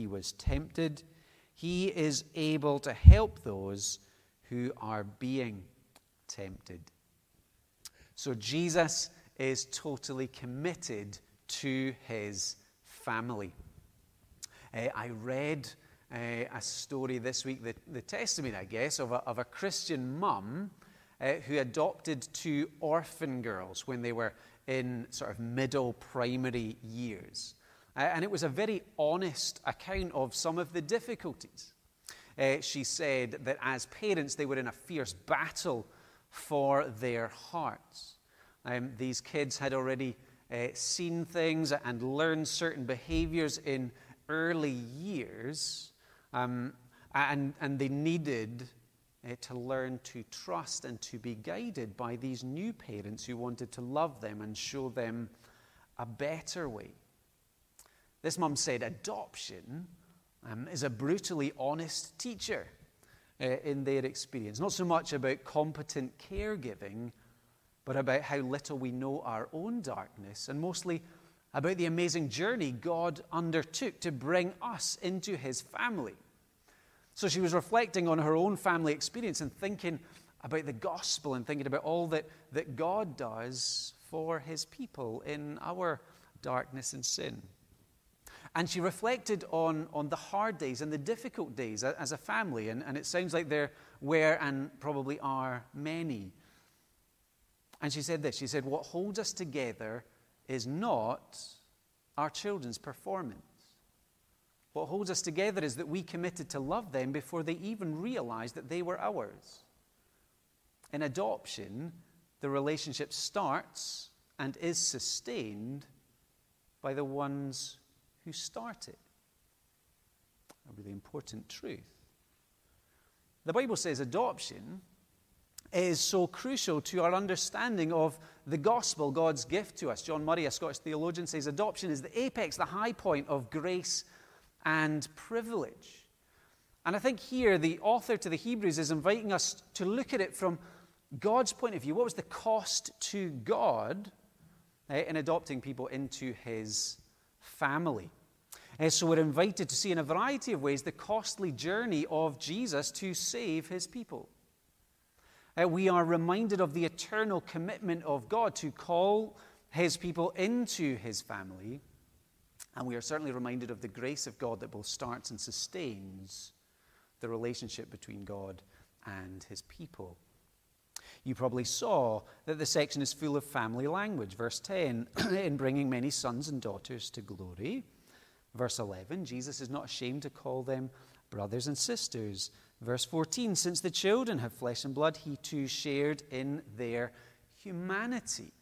he was tempted, he is able to help those who are being tempted. So Jesus is totally committed to his family. Uh, I read uh, a story this week, the, the testimony, I guess, of a, of a Christian mum uh, who adopted two orphan girls when they were in sort of middle primary years. Uh, and it was a very honest account of some of the difficulties. Uh, she said that as parents, they were in a fierce battle for their hearts. Um, these kids had already uh, seen things and learned certain behaviors in early years, um, and, and they needed uh, to learn to trust and to be guided by these new parents who wanted to love them and show them a better way. This mum said adoption um, is a brutally honest teacher uh, in their experience. Not so much about competent caregiving, but about how little we know our own darkness, and mostly about the amazing journey God undertook to bring us into his family. So she was reflecting on her own family experience and thinking about the gospel and thinking about all that, that God does for his people in our darkness and sin. And she reflected on, on the hard days and the difficult days as a family. And, and it sounds like there were and probably are many. And she said this She said, What holds us together is not our children's performance. What holds us together is that we committed to love them before they even realized that they were ours. In adoption, the relationship starts and is sustained by the ones who start it. A really important truth. The Bible says adoption is so crucial to our understanding of the gospel, God's gift to us. John Murray, a Scottish theologian, says adoption is the apex, the high point of grace and privilege. And I think here the author to the Hebrews is inviting us to look at it from God's point of view. What was the cost to God eh, in adopting people into his family? Uh, so we're invited to see in a variety of ways the costly journey of Jesus to save his people. Uh, we are reminded of the eternal commitment of God to call his people into his family. And we are certainly reminded of the grace of God that both starts and sustains the relationship between God and his people. You probably saw that the section is full of family language. Verse 10 in bringing many sons and daughters to glory. Verse 11 Jesus is not ashamed to call them brothers and sisters. Verse 14 Since the children have flesh and blood, he too shared in their humanity.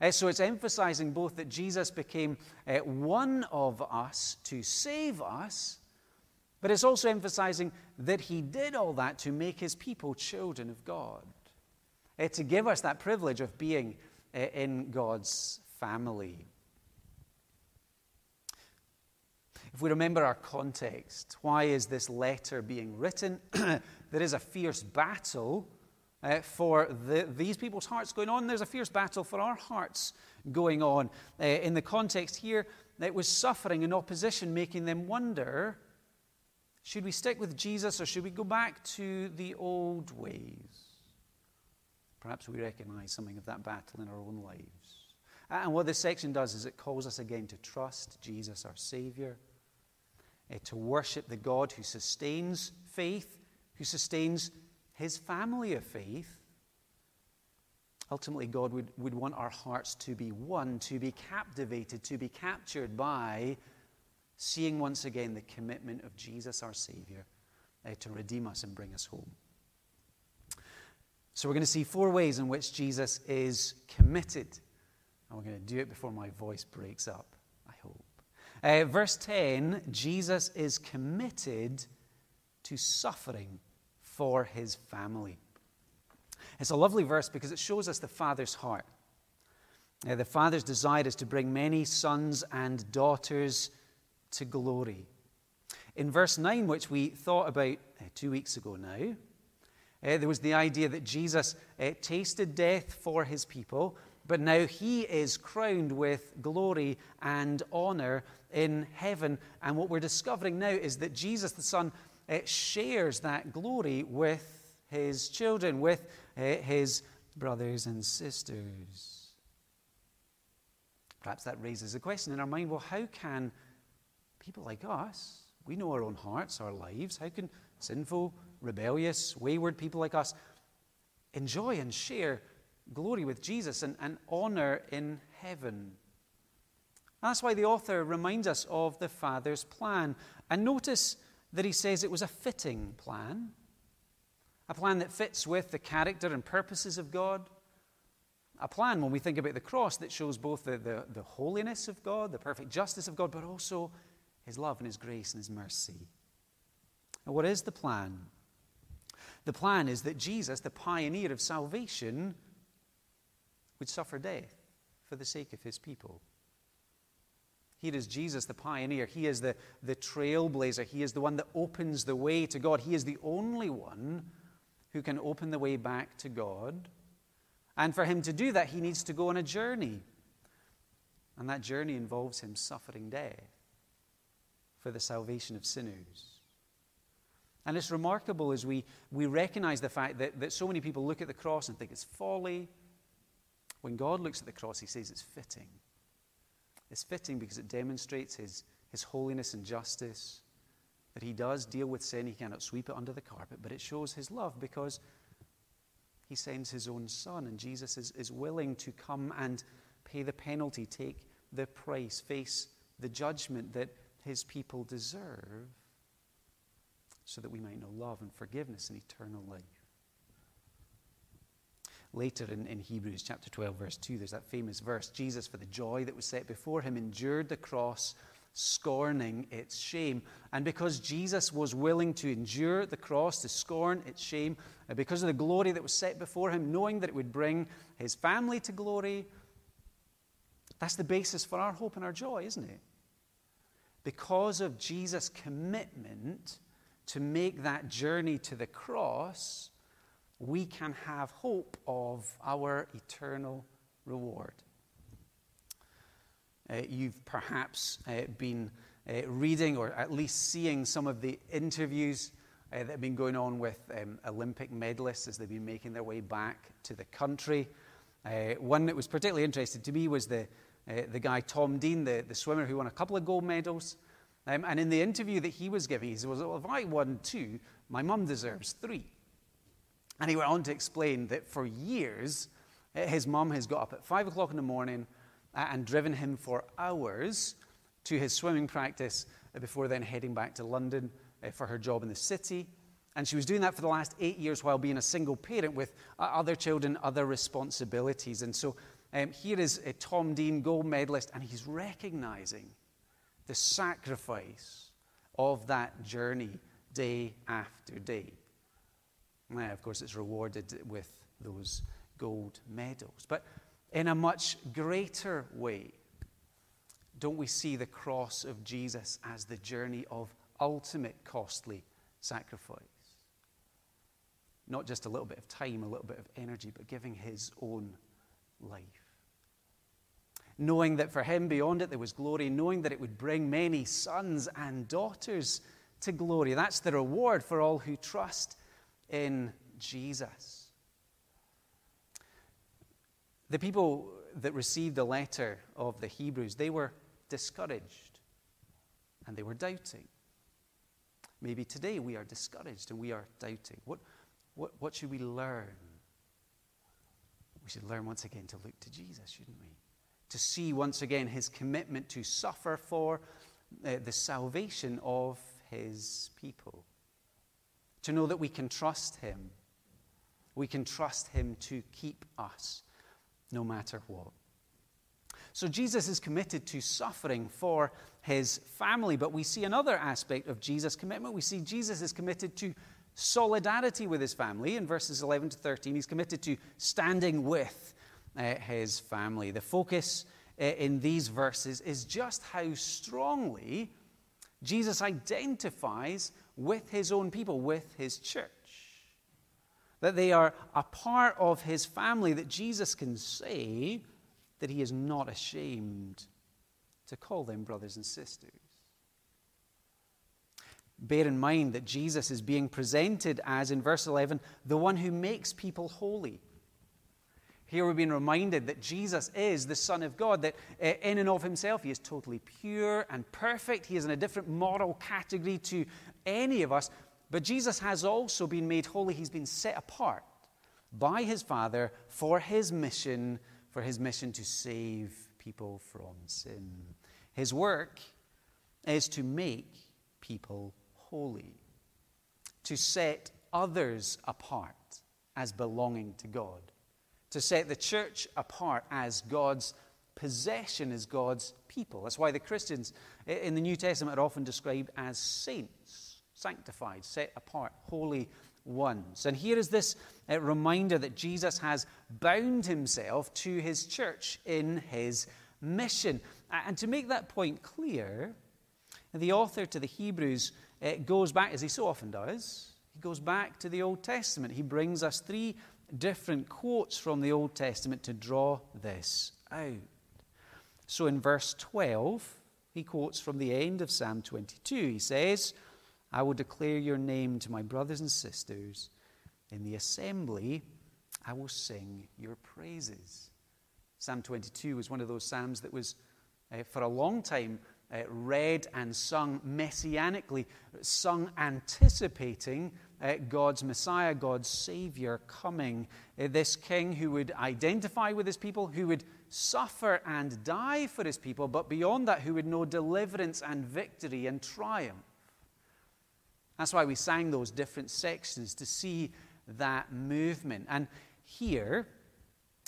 Uh, so it's emphasizing both that Jesus became uh, one of us to save us, but it's also emphasizing that he did all that to make his people children of God, uh, to give us that privilege of being in God's family. If we remember our context, why is this letter being written? there is a fierce battle uh, for the, these people's hearts going on. There's a fierce battle for our hearts going on. Uh, in the context here, it was suffering and opposition making them wonder should we stick with Jesus or should we go back to the old ways? Perhaps we recognize something of that battle in our own lives. And what this section does is it calls us again to trust Jesus, our Savior uh, to worship the God who sustains faith, who sustains his family of faith. Ultimately, God would, would want our hearts to be one, to be captivated, to be captured by seeing once again the commitment of Jesus, our Savior, uh, to redeem us and bring us home. So, we're going to see four ways in which Jesus is committed. And we're going to do it before my voice breaks up. Uh, verse 10 Jesus is committed to suffering for his family. It's a lovely verse because it shows us the Father's heart. Uh, the Father's desire is to bring many sons and daughters to glory. In verse 9, which we thought about uh, two weeks ago now, uh, there was the idea that Jesus uh, tasted death for his people but now he is crowned with glory and honor in heaven. And what we're discovering now is that Jesus the Son uh, shares that glory with his children, with uh, his brothers and sisters. Perhaps that raises a question in our mind well, how can people like us, we know our own hearts, our lives, how can sinful, rebellious, wayward people like us enjoy and share glory with Jesus and, and honor in heaven? That's why the author reminds us of the Father's plan. And notice that he says it was a fitting plan, a plan that fits with the character and purposes of God a plan when we think about the cross that shows both the, the, the holiness of God, the perfect justice of God, but also his love and his grace and his mercy. And what is the plan? The plan is that Jesus, the pioneer of salvation, would suffer death for the sake of his people. Here is Jesus, the pioneer. He is the, the trailblazer. He is the one that opens the way to God. He is the only one who can open the way back to God and for him to do that, he needs to go on a journey. And that journey involves him suffering death for the salvation of sinners. And it's remarkable as we, we recognize the fact that, that so many people look at the cross and think it's folly. When God looks at the cross, he says it's fitting. It's fitting because it demonstrates his, his holiness and justice, that he does deal with sin. He cannot sweep it under the carpet, but it shows his love because he sends his own son, and Jesus is, is willing to come and pay the penalty, take the price, face the judgment that his people deserve, so that we might know love and forgiveness and eternal life. Later in, in Hebrews chapter 12, verse 2, there's that famous verse Jesus, for the joy that was set before him, endured the cross scorning its shame. And because Jesus was willing to endure the cross, to scorn its shame, because of the glory that was set before him, knowing that it would bring his family to glory, that's the basis for our hope and our joy, isn't it? Because of Jesus' commitment to make that journey to the cross, we can have hope of our eternal reward. Uh, you've perhaps uh, been uh, reading or at least seeing some of the interviews uh, that have been going on with um, Olympic medalists as they've been making their way back to the country. Uh, one that was particularly interesting to me was the, uh, the guy Tom Dean, the, the swimmer who won a couple of gold medals. Um, and in the interview that he was giving, he said, well, if I won two, my mum deserves three. And he went on to explain that for years, his mum has got up at five o'clock in the morning and driven him for hours to his swimming practice before then heading back to London uh, for her job in the city. And she was doing that for the last eight years while being a single parent with uh, other children, other responsibilities. And so um, here is a Tom Dean gold medalist, and he's recognizing the sacrifice of that journey day after day. Now, of course, it's rewarded with those gold medals. But in a much greater way, don't we see the cross of Jesus as the journey of ultimate costly sacrifice? Not just a little bit of time, a little bit of energy, but giving his own life. Knowing that for him beyond it there was glory, knowing that it would bring many sons and daughters to glory. That's the reward for all who trust in Jesus. The people that received the letter of the Hebrews, they were discouraged and they were doubting. Maybe today we are discouraged and we are doubting. What, what, what should we learn? We should learn once again to look to Jesus, shouldn't we? To see once again his commitment to suffer for uh, the salvation of his people. To know that we can trust him. We can trust him to keep us no matter what. So Jesus is committed to suffering for his family, but we see another aspect of Jesus' commitment. We see Jesus is committed to solidarity with his family. In verses 11 to 13, he's committed to standing with uh, his family. The focus uh, in these verses is just how strongly Jesus identifies with his own people, with his church that they are a part of his family, that Jesus can say, that he is not ashamed to call them brothers and sisters. Bear in mind that Jesus is being presented as, in verse 11, the one who makes people holy. Here we're being reminded that Jesus is the Son of God, that uh, in and of himself he is totally pure and perfect. He is in a different moral category to any of us. But Jesus has also been made holy. He's been set apart by his Father for his mission, for his mission to save people from sin. His work is to make people holy, to set others apart as belonging to God, to set the church apart as God's possession, as God's people. That's why the Christians in the New Testament are often described as saints, sanctified, set apart, holy ones. And here is this uh, reminder that Jesus has bound himself to his church in his mission. And to make that point clear, the author to the Hebrews uh, goes back, as he so often does, he goes back to the Old Testament. He brings us three different quotes from the Old Testament to draw this out. So in verse 12, he quotes from the end of Psalm 22. He says, I will declare your name to my brothers and sisters. In the assembly, I will sing your praises. Psalm 22 was one of those psalms that was, uh, for a long time, uh, read and sung messianically, sung anticipating uh, God's Messiah, God's Savior coming. Uh, this king who would identify with his people, who would suffer and die for his people, but beyond that, who would know deliverance and victory and triumph. That's why we sang those different sections to see that movement. And here,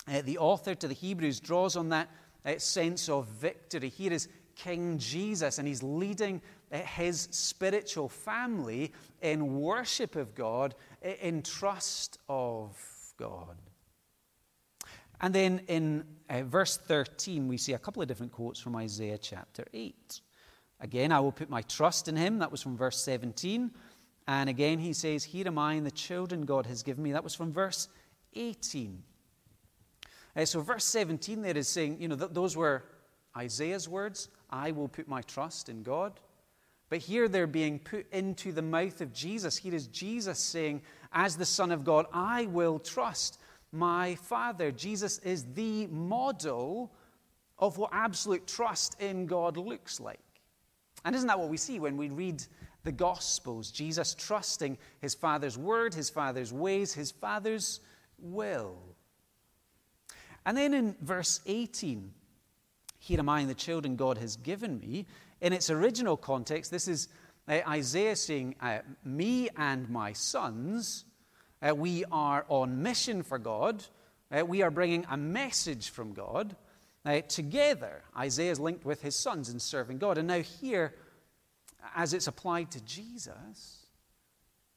uh, the author to the Hebrews draws on that uh, sense of victory. Here is King Jesus, and he's leading uh, his spiritual family in worship of God, in trust of God. And then in uh, verse 13, we see a couple of different quotes from Isaiah chapter 8. Again, I will put my trust in him. That was from verse 17. And again, he says, Here am I and the children God has given me. That was from verse 18. Uh, so, verse 17 there is saying, you know, th- those were Isaiah's words I will put my trust in God. But here they're being put into the mouth of Jesus. Here is Jesus saying, as the Son of God, I will trust my Father. Jesus is the model of what absolute trust in God looks like. And isn't that what we see when we read the Gospels? Jesus trusting his Father's word, his Father's ways, his Father's will. And then in verse 18, here am I and the children God has given me. In its original context, this is uh, Isaiah saying, uh, Me and my sons, uh, we are on mission for God. We are bringing a message from God. Together, Isaiah is linked with his sons in serving God. And now, here, as it's applied to Jesus,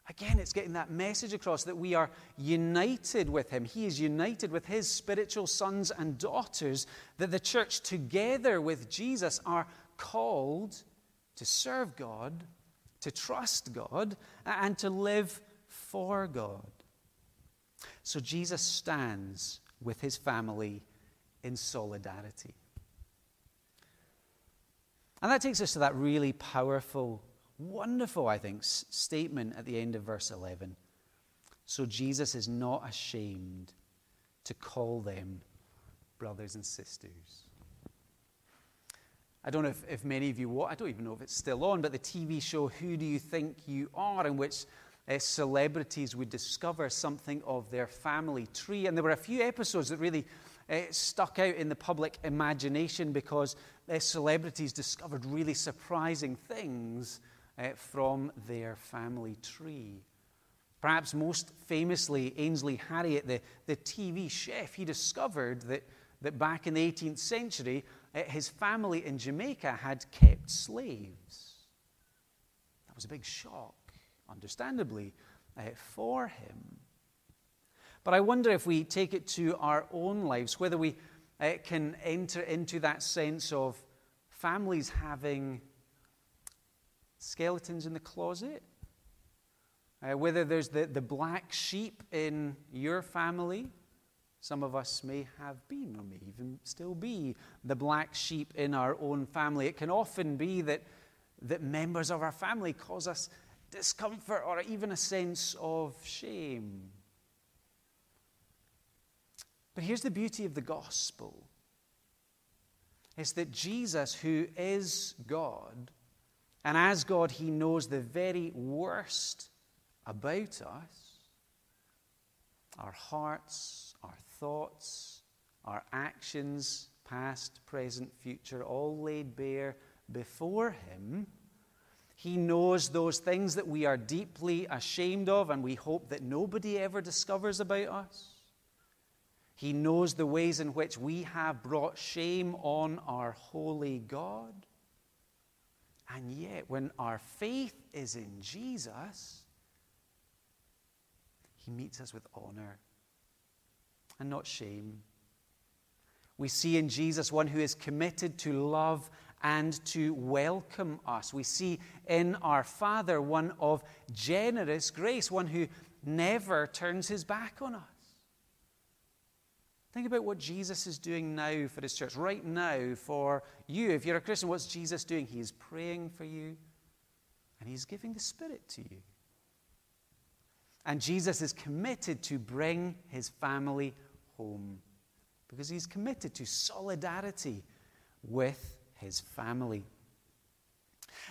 Again, it's getting that message across that we are united with Him. He is united with His spiritual sons and daughters, that the church, together with Jesus, are called to serve God, to trust God, and to live for God. So Jesus stands with His family in solidarity. And that takes us to that really powerful wonderful, I think, statement at the end of verse 11. So Jesus is not ashamed to call them brothers and sisters. I don't know if, if many of you, I don't even know if it's still on, but the TV show Who Do You Think You Are, in which uh, celebrities would discover something of their family tree. And there were a few episodes that really uh, stuck out in the public imagination because uh, celebrities discovered really surprising things uh, from their family tree. Perhaps most famously, Ainsley Harriott, the, the TV chef, he discovered that, that back in the 18th century, his family in Jamaica had kept slaves. That was a big shock, understandably, uh, for him. But I wonder if we take it to our own lives, whether we uh, can enter into that sense of families having skeletons in the closet, uh, whether there's the, the black sheep in your family, Some of us may have been, or may even still be, the black sheep in our own family. It can often be that, that members of our family cause us discomfort or even a sense of shame. But here's the beauty of the gospel it's that Jesus, who is God, and as God, he knows the very worst about us our hearts, our thoughts, our actions, past, present, future, all laid bare before him. He knows those things that we are deeply ashamed of and we hope that nobody ever discovers about us. He knows the ways in which we have brought shame on our holy God. And yet, when our faith is in Jesus, He meets us with honor and not shame. We see in Jesus one who is committed to love and to welcome us. We see in our Father one of generous grace, one who never turns his back on us. Think about what Jesus is doing now for his church, right now for you. If you're a Christian, what's Jesus doing? He is praying for you and he's giving the Spirit to you. And Jesus is committed to bring his family home because he's committed to solidarity with his family.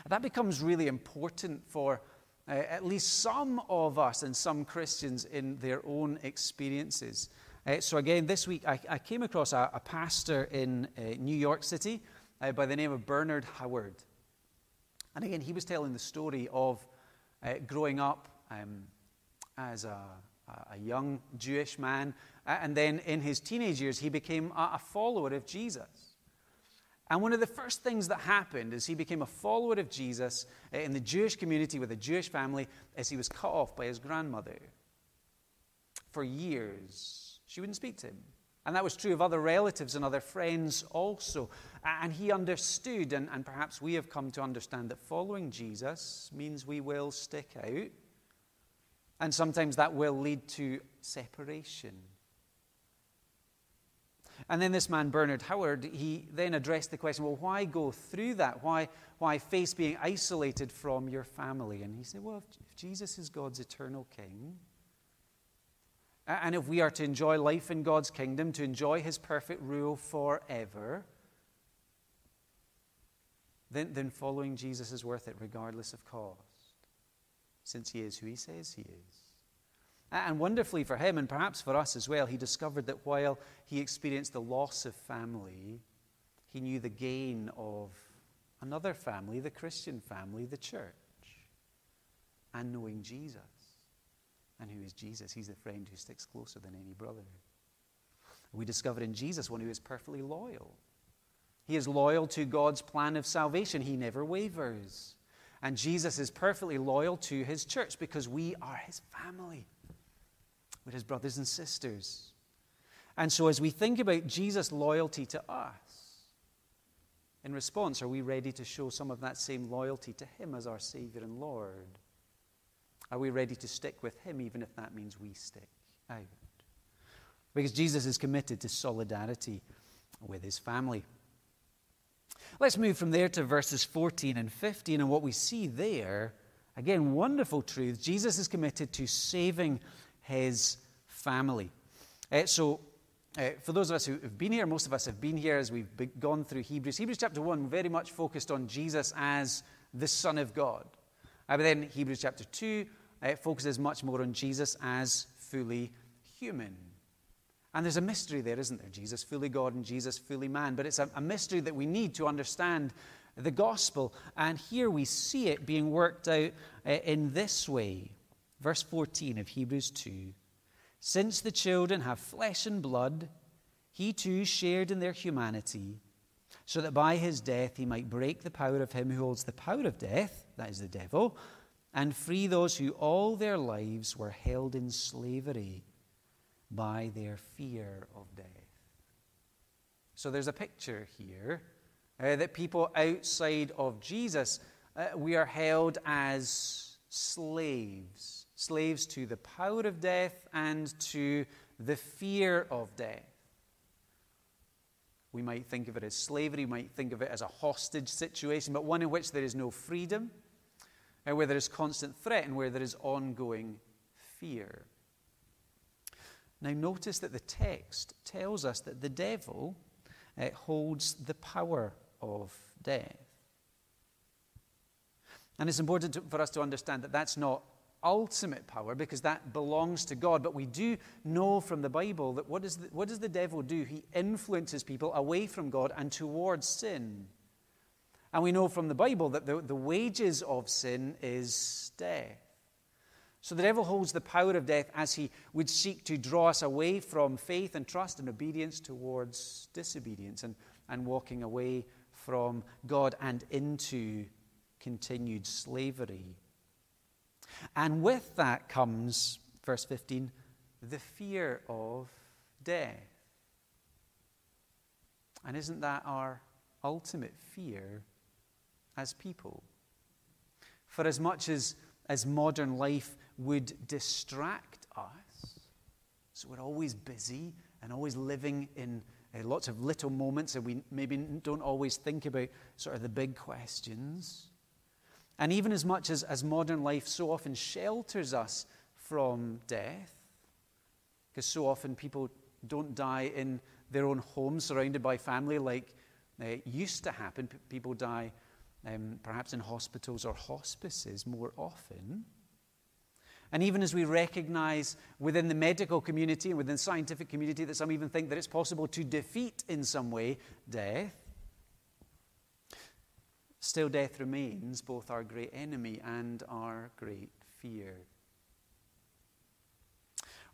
That becomes really important for uh, at least some of us and some Christians in their own experiences. Uh, so, again, this week I, I came across a, a pastor in uh, New York City uh, by the name of Bernard Howard. And again, he was telling the story of uh, growing up um, as a, a, young Jewish man, and then in his teenage years, he became a, a follower of Jesus. And one of the first things that happened as he became a follower of Jesus uh, in the Jewish community with a Jewish family is he was cut off by his grandmother for years. She wouldn't speak to him. And that was true of other relatives and other friends also. And he understood, and, and perhaps we have come to understand, that following Jesus means we will stick out. And sometimes that will lead to separation. And then this man, Bernard Howard, he then addressed the question well, why go through that? Why, why face being isolated from your family? And he said, well, if, Jesus is God's eternal king, and if we are to enjoy life in God's kingdom, to enjoy his perfect rule forever, then, then following Jesus is worth it regardless of cost, since he is who he says he is. And wonderfully for him, and perhaps for us as well, he discovered that while he experienced the loss of family, he knew the gain of another family, the Christian family, the church, and knowing Jesus. And who is Jesus? He's the friend who sticks closer than any brother. We discover in Jesus one who is perfectly loyal. He is loyal to God's plan of salvation, he never wavers. And Jesus is perfectly loyal to his church because we are his family. We're his brothers and sisters. And so, as we think about Jesus' loyalty to us, in response, are we ready to show some of that same loyalty to him as our Savior and Lord? Are we ready to stick with him, even if that means we stick out? Because Jesus is committed to solidarity with his family. Let's move from there to verses 14 and 15, and what we see there, again, wonderful truth. Jesus is committed to saving his family. Uh, so, uh, for those of us who have been here, most of us have been here as we've gone through Hebrews. Hebrews chapter 1 very much focused on Jesus as the Son of God. Uh, but then Hebrews chapter 2 uh, focuses much more on Jesus as fully human. And there's a mystery there, isn't there? Jesus fully God and Jesus fully man. But it's a, a mystery that we need to understand the gospel. And here we see it being worked out uh, in this way. Verse 14 of Hebrews 2 Since the children have flesh and blood, he too shared in their humanity, so that by his death he might break the power of him who holds the power of death, that is the devil and free those who all their lives were held in slavery by their fear of death. So there's a picture here uh, that people outside of Jesus, uh, we are held as slaves, slaves to the power of death and to the fear of death. We might think of it as slavery, we might think of it as a hostage situation, but one in which there is no freedom, and where there is constant threat, and where there is ongoing fear. Now, notice that the text tells us that the devil uh, holds the power of death. And it's important to, for us to understand that that's not ultimate power because that belongs to God. But we do know from the Bible that what, is the, what does the devil do? He influences people away from God and towards sin. And we know from the Bible that the, the wages of sin is death. So the devil holds the power of death as he would seek to draw us away from faith and trust and obedience towards disobedience and, and walking away from God and into continued slavery. And with that comes, verse 15, the fear of death. And isn't that our ultimate fear as people? For as much as, as modern life would distract us, so we're always busy and always living in uh, lots of little moments, and we maybe don't always think about sort of the big questions. And even as much as, as modern life so often shelters us from death, because so often people don't die in their own home surrounded by family like uh, used to happen. P- people die um, perhaps in hospitals or hospices more often. And even as we recognize within the medical community and within the scientific community that some even think that it's possible to defeat in some way death, Still, death remains both our great enemy and our great fear.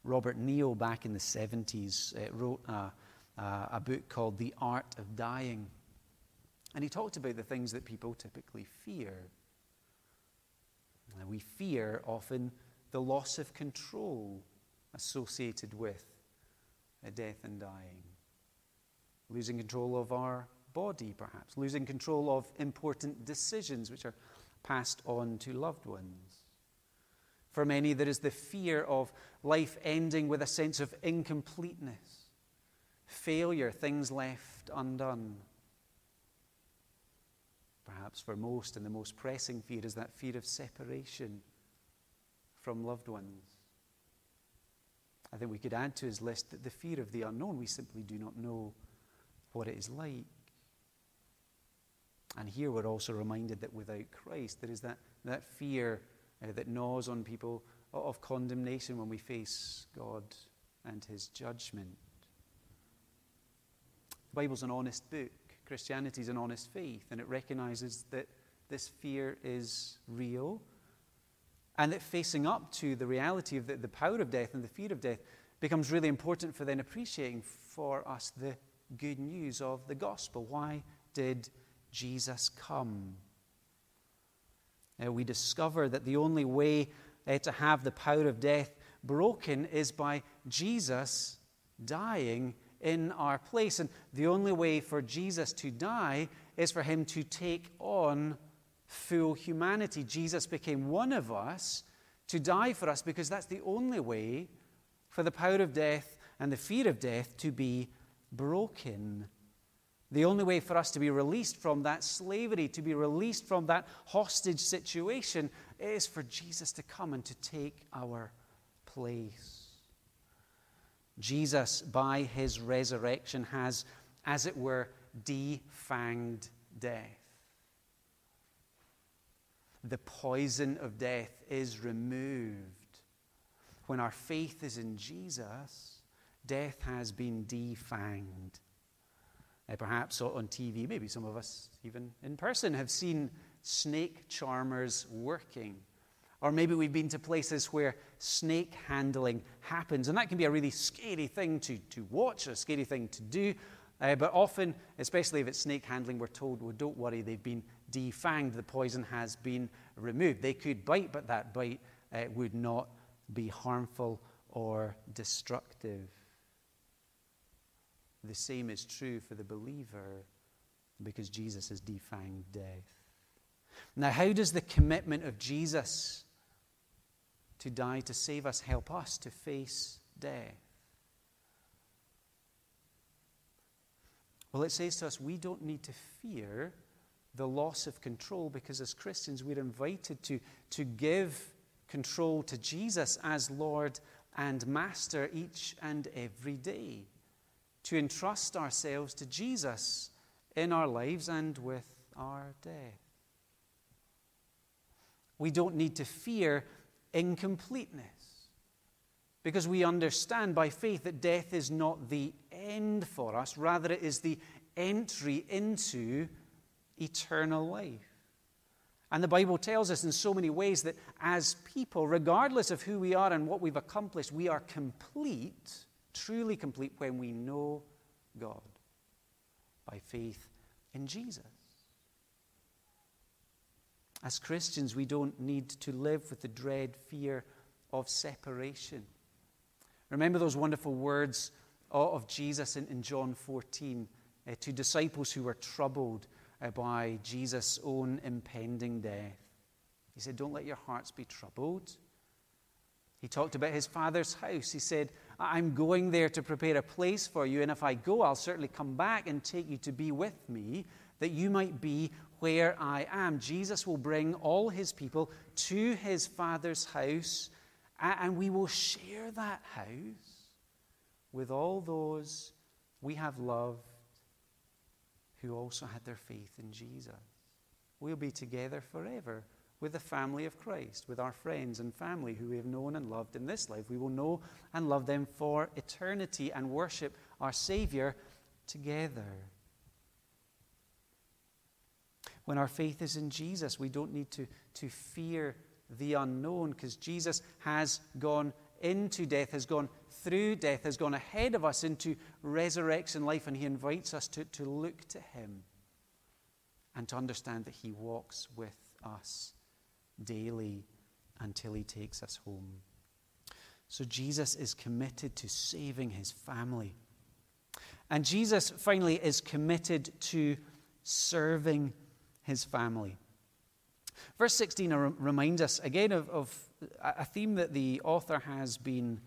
Robert Neale, back in the 70s, uh, wrote a, uh, a book called The Art of Dying. And he talked about the things that people typically fear. we fear often the loss of control associated with death and dying, losing control of our body, perhaps, losing control of important decisions which are passed on to loved ones. For many, there is the fear of life ending with a sense of incompleteness, failure, things left undone. Perhaps for most, and the most pressing fear is that fear of separation from loved ones. I think we could add to his list that the fear of the unknown, we simply do not know what it is like. And here we're also reminded that without Christ, there is that, that fear uh, that gnaws on people of condemnation when we face God and his judgment. The Bible's an honest book. Christianity is an honest faith, and it recognizes that this fear is real and that facing up to the reality of the, the power of death and the fear of death becomes really important for then appreciating for us the good news of the gospel. Why did Jesus come. We discover that the only way uh, to have the power of death broken is by Jesus dying in our place. And the only way for Jesus to die is for him to take on full humanity. Jesus became one of us to die for us because that's the only way for the power of death and the fear of death to be broken. The only way for us to be released from that slavery, to be released from that hostage situation, is for Jesus to come and to take our place. Jesus, by his resurrection, has, as it were, defanged death. The poison of death is removed. When our faith is in Jesus, death has been defanged. Uh, perhaps on TV, maybe some of us even in person have seen snake charmers working. Or maybe we've been to places where snake handling happens. And that can be a really scary thing to, to watch, a scary thing to do. Uh, but often, especially if it's snake handling, we're told, well, don't worry, they've been defanged. The poison has been removed. They could bite, but that bite uh, would not be harmful or destructive. The same is true for the believer because Jesus has defanged death. Now, how does the commitment of Jesus to die to save us help us to face death? Well, it says to us we don't need to fear the loss of control because as Christians we're invited to, to give control to Jesus as Lord and Master each and every day to entrust ourselves to Jesus in our lives and with our death. We don't need to fear incompleteness because we understand by faith that death is not the end for us, rather, it is the entry into eternal life. And the Bible tells us in so many ways that as people, regardless of who we are and what we've accomplished, we are complete, truly complete, when we know God by faith in Jesus. As Christians, we don't need to live with the dread fear of separation. Remember those wonderful words of Jesus in, John 14 uh, to disciples who were troubled uh, by Jesus' own impending death. He said, Don't let your hearts be troubled. He talked about his father's house. He said, I'm going there to prepare a place for you, and if I go, I'll certainly come back and take you to be with me, that you might be where I am. Jesus will bring all his people to his father's house, and we will share that house with all those we have loved who also had their faith in Jesus. We'll be together forever with the family of Christ, with our friends and family who we have known and loved in this life. We will know and love them for eternity and worship our Savior together. When our faith is in Jesus, we don't need to, to fear the unknown because Jesus has gone into death, has gone through death, has gone ahead of us into resurrection life, and He invites us to, to look to Him and to understand that He walks with us daily until He takes us home. So Jesus is committed to saving His family. And Jesus, finally, is committed to serving His family. Verse 16 reminds us again of, of a theme that the author has been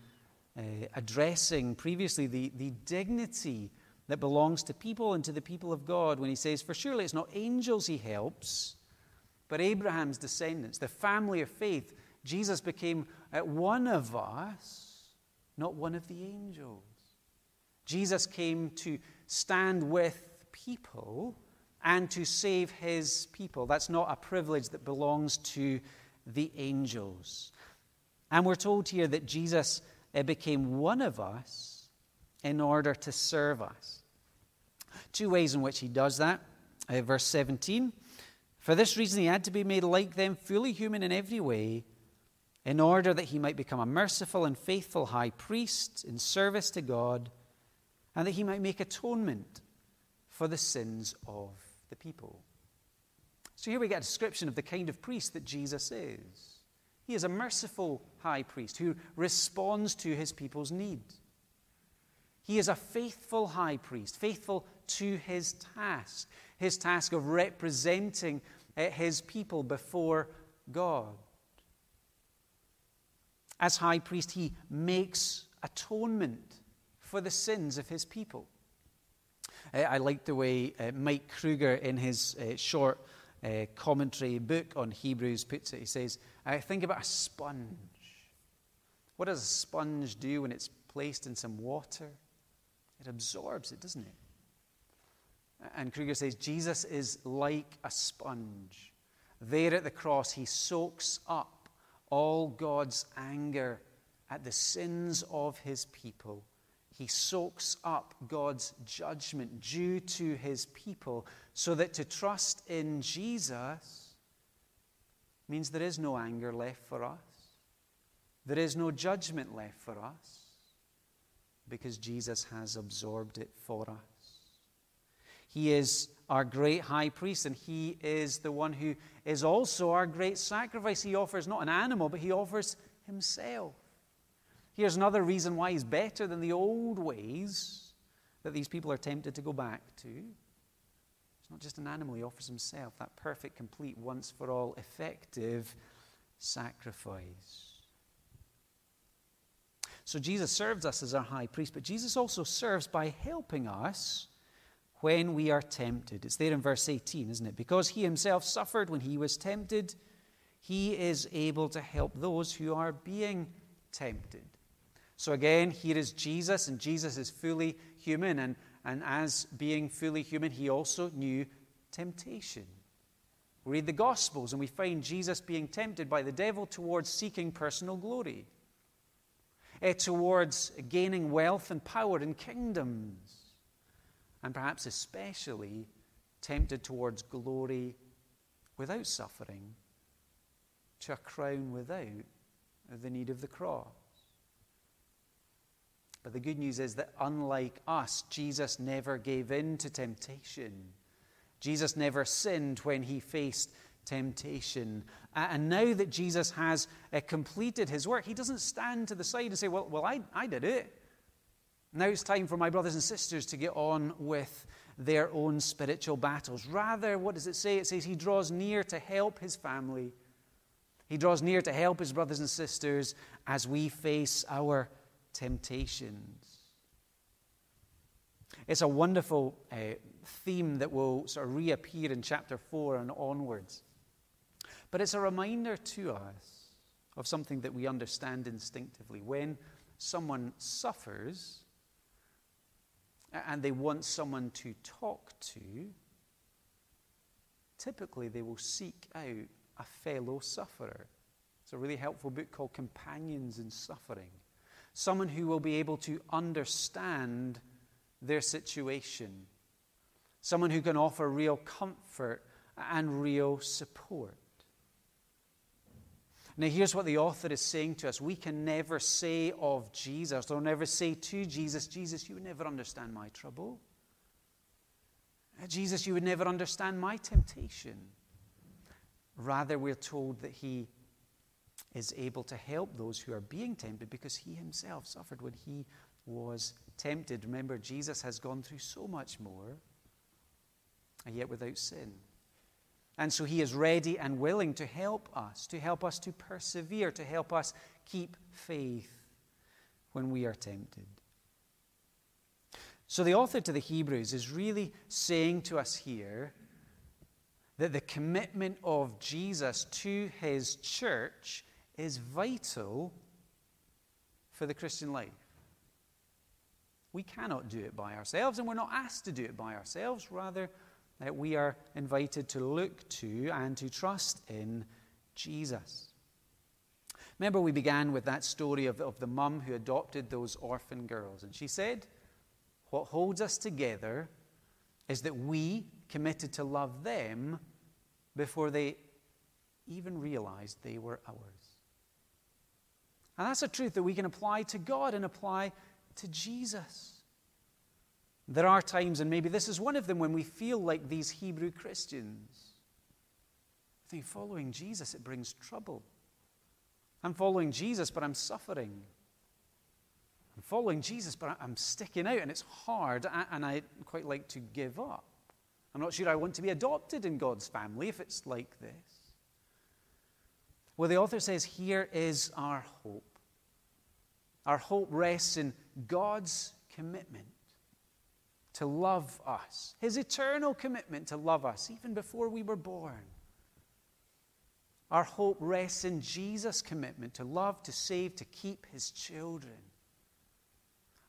uh, addressing previously the, the dignity that belongs to people and to the people of God when he says, For surely it's not angels he helps, but Abraham's descendants, the family of faith. Jesus became uh, one of us, not one of the angels. Jesus came to stand with people and to save his people. That's not a privilege that belongs to the angels. And we're told here that Jesus uh, became one of us in order to serve us. Two ways in which he does that. Uh, verse 17 For this reason, he had to be made like them, fully human in every way, in order that he might become a merciful and faithful high priest in service to God, and that he might make atonement for the sins of the people. So here we get a description of the kind of priest that Jesus is. He is a merciful high priest who responds to his people's need. He is a faithful high priest, faithful to his task, his task of representing his people before God. As high priest, he makes atonement for the sins of his people. Uh, I like the way uh, Mike Kruger, in his uh, short commentary book on Hebrews, puts it. He says, I think about a sponge. What does a sponge do when it's placed in some water? It absorbs it, doesn't it? And Kruger says, Jesus is like a sponge. There at the cross, he soaks up all God's anger at the sins of his people he soaks up God's judgment due to his people so that to trust in Jesus means there is no anger left for us. There is no judgment left for us because Jesus has absorbed it for us. He is our great high priest, and he is the one who is also our great sacrifice. He offers not an animal, but he offers himself. Here's another reason why he's better than the old ways that these people are tempted to go back to. It's not just an animal, he offers himself, that perfect, complete, once for all, effective sacrifice. So Jesus serves us as our high priest, but Jesus also serves by helping us when we are tempted. It's there in verse 18, isn't it? Because he himself suffered when he was tempted, he is able to help those who are being tempted. So again, here is Jesus, and Jesus is fully human, and, and as being fully human, he also knew temptation. We read the Gospels, and we find Jesus being tempted by the devil towards seeking personal glory, eh, towards gaining wealth and power and kingdoms and perhaps especially tempted towards glory without suffering, to a crown without the need of the cross. But the good news is that unlike us, Jesus never gave in to temptation. Jesus never sinned when he faced temptation. And now that Jesus has uh, completed his work, he doesn't stand to the side and say, Well, well I, I did it. Now it's time for my brothers and sisters to get on with their own spiritual battles. Rather, what does it say? It says he draws near to help his family. He draws near to help his brothers and sisters as we face our temptations. It's a wonderful uh, theme that will sort of reappear in chapter 4 and onwards. But it's a reminder to us of something that we understand instinctively. When someone suffers, and they want someone to talk to, typically they will seek out a fellow sufferer. It's a really helpful book called Companions in Suffering. Someone who will be able to understand their situation. Someone who can offer real comfort and real support. Now, here's what the author is saying to us. We can never say of Jesus, or never say to Jesus, Jesus, you would never understand my trouble. Uh, Jesus, you would never understand my temptation. Rather, we're told that he is able to help those who are being tempted because he himself suffered when he was tempted. Remember, Jesus has gone through so much more, and yet without sin. And so he is ready and willing to help us, to help us to persevere, to help us keep faith when we are tempted. So the author to the Hebrews is really saying to us here that the commitment of Jesus to his church is vital for the Christian life. We cannot do it by ourselves, and we're not asked to do it by ourselves. Rather, that we are invited to look to and to trust in Jesus. Remember, we began with that story of, of the mum who adopted those orphan girls. And she said, What holds us together is that we committed to love them before they even realized they were ours. And that's a truth that we can apply to God and apply to Jesus. There are times, and maybe this is one of them, when we feel like these Hebrew Christians. I think following Jesus, it brings trouble. I'm following Jesus, but I'm suffering. I'm following Jesus, but I'm sticking out, and it's hard, and I quite like to give up. I'm not sure I want to be adopted in God's family if it's like this. Well, the author says, Here is our hope. Our hope rests in God's commitment to love us, his eternal commitment to love us even before we were born. Our hope rests in Jesus' commitment to love, to save, to keep his children.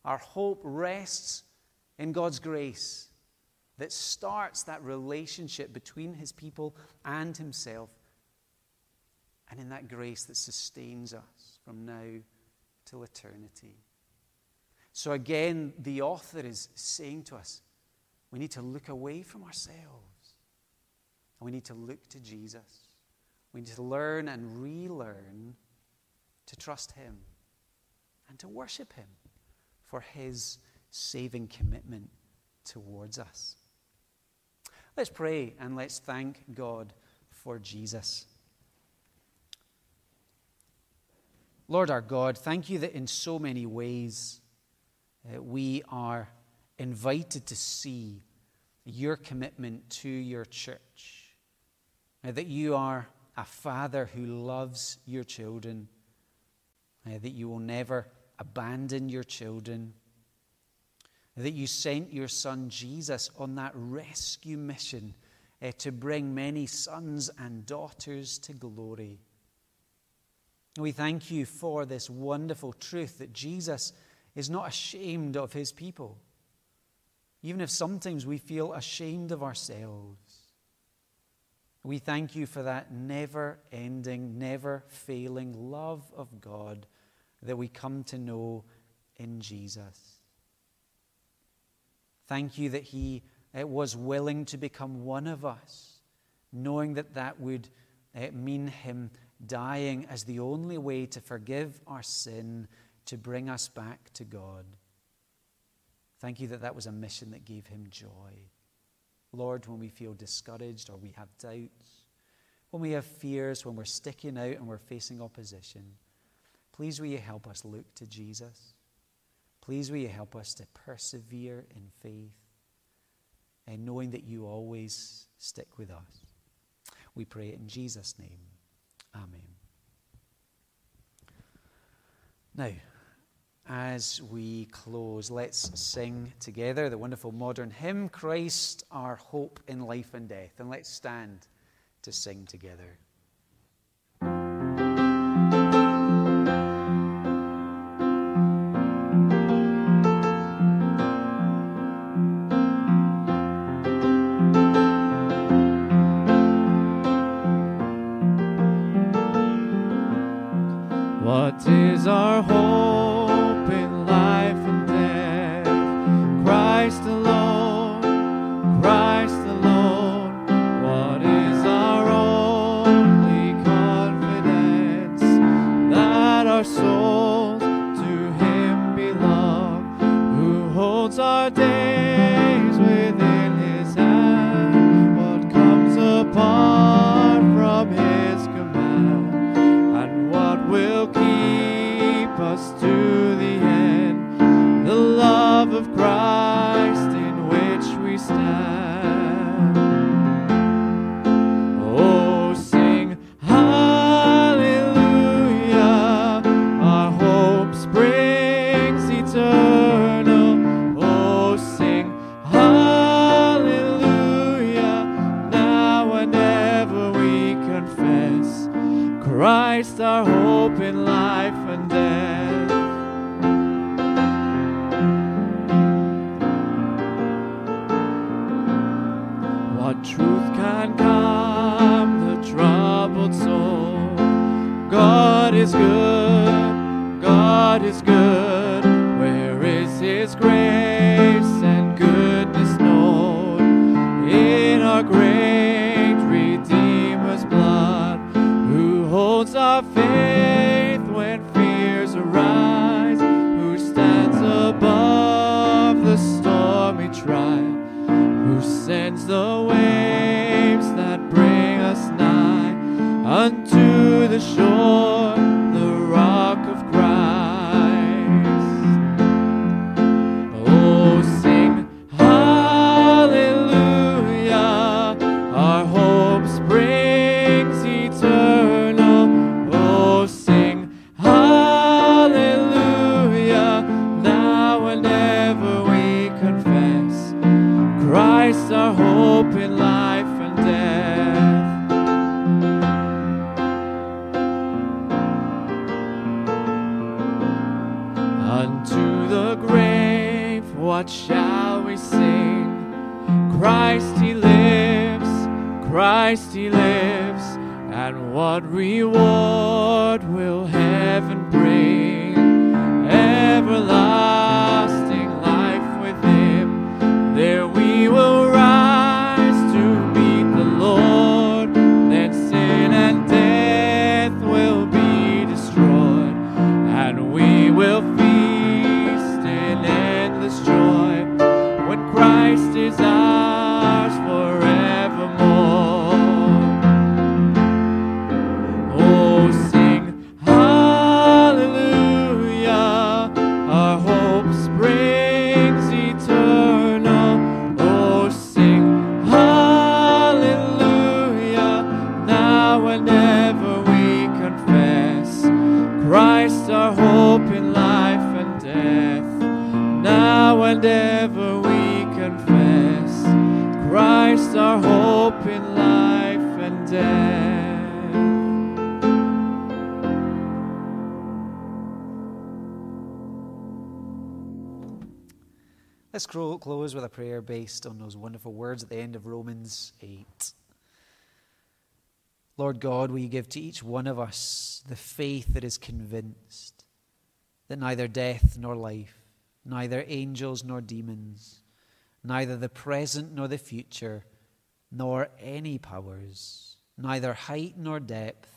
Our hope rests in God's grace that starts that relationship between his people and himself, and in that grace that sustains us from now till eternity. So again, the author is saying to us we need to look away from ourselves and we need to look to Jesus. We need to learn and relearn to trust Him and to worship Him for His saving commitment towards us. Let's pray and let's thank God for Jesus. Lord our God, thank you that in so many ways, we are invited to see your commitment to your church. That you are a father who loves your children. That you will never abandon your children. that you sent your son Jesus on that rescue mission uh, to bring many sons and daughters to glory. We thank you for this wonderful truth that Jesus is not ashamed of his people, even if sometimes we feel ashamed of ourselves. We thank you for that never ending, never failing love of God that we come to know in Jesus. Thank you that He uh, was willing to become one of us, knowing that that would uh, mean Him dying as the only way to forgive our sin, to bring us back to God. Thank you that that was a mission that gave Him joy. Lord, when we feel discouraged or we have doubts, when we have fears, when we're sticking out and we're facing opposition, please will you help us look to Jesus? Please will you help us to persevere in faith and knowing that you always stick with us. We pray in Jesus' name. Amen. Now, as we close, let's sing together the wonderful modern hymn, Christ, our hope in life and death. And let's stand to sing together. in life and death. Now and ever we confess Christ our hope in life and death. Let's close with a prayer based on those wonderful words at the end of Romans 8. Lord God, will you give to each one of us the faith that is convinced that neither death nor life, neither angels nor demons, neither the present nor the future, nor any powers, neither height nor depth,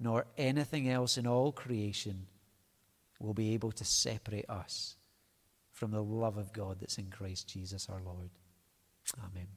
nor anything else in all creation will be able to separate us from the love of God that's in Christ Jesus our Lord. Amen.